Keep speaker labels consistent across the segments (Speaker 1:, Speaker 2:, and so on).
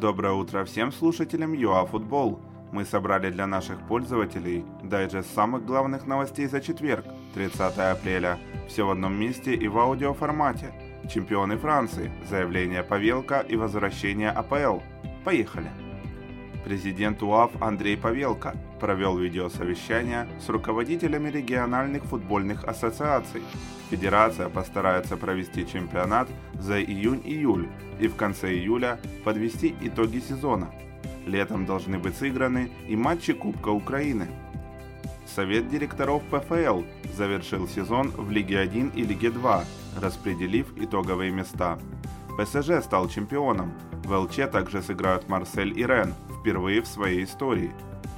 Speaker 1: Доброе утро всем слушателям ЮАФутбол. Мы собрали для наших пользователей дайджест самых главных новостей за четверг, 30 апреля. Все в одном месте и в аудиоформате. Чемпионы Франции, заявление Павелка и возвращение АПЛ. Поехали! Президент УАФ Андрей Павелко провел видеосовещание с руководителями региональных футбольных ассоциаций. Федерация постарается провести чемпионат за июнь-июль и в конце июля подвести итоги сезона. Летом должны быть сыграны и матчи Кубка Украины. Совет директоров ПФЛ завершил сезон в Лиге 1 и Лиге 2, распределив итоговые места. ПСЖ стал чемпионом. В ЛЧ также сыграют Марсель и Рен впервые в своей истории.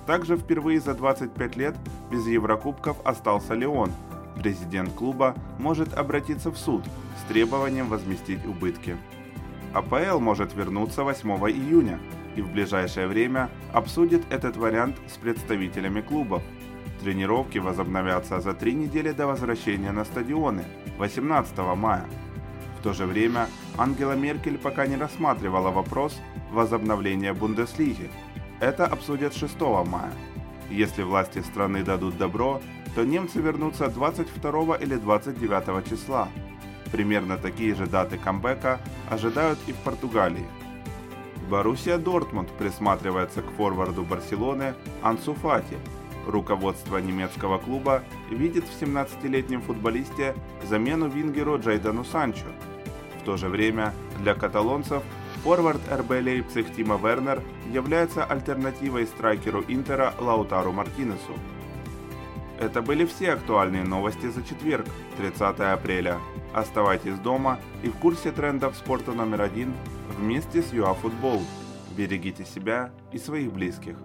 Speaker 1: Также впервые за 25 лет без Еврокубков остался Леон. Президент клуба может обратиться в суд с требованием возместить убытки. АПЛ может вернуться 8 июня и в ближайшее время обсудит этот вариант с представителями клубов. Тренировки возобновятся за три недели до возвращения на стадионы 18 мая. В то же время Ангела Меркель пока не рассматривала вопрос возобновления Бундеслиги. Это обсудят 6 мая. Если власти страны дадут добро, то немцы вернутся 22 или 29 числа. Примерно такие же даты камбэка ожидают и в Португалии. Боруссия Дортмунд присматривается к форварду Барселоны Ансу Фати. Руководство немецкого клуба видит в 17-летнем футболисте замену вингеру Джейдану Санчо. В то же время для каталонцев форвард РБ Лейпциг Тима Вернер является альтернативой страйкеру Интера Лаутару Мартинесу. Это были все актуальные новости за четверг, 30 апреля. Оставайтесь дома и в курсе трендов спорта номер один вместе с ЮАФутбол. Берегите себя и своих близких.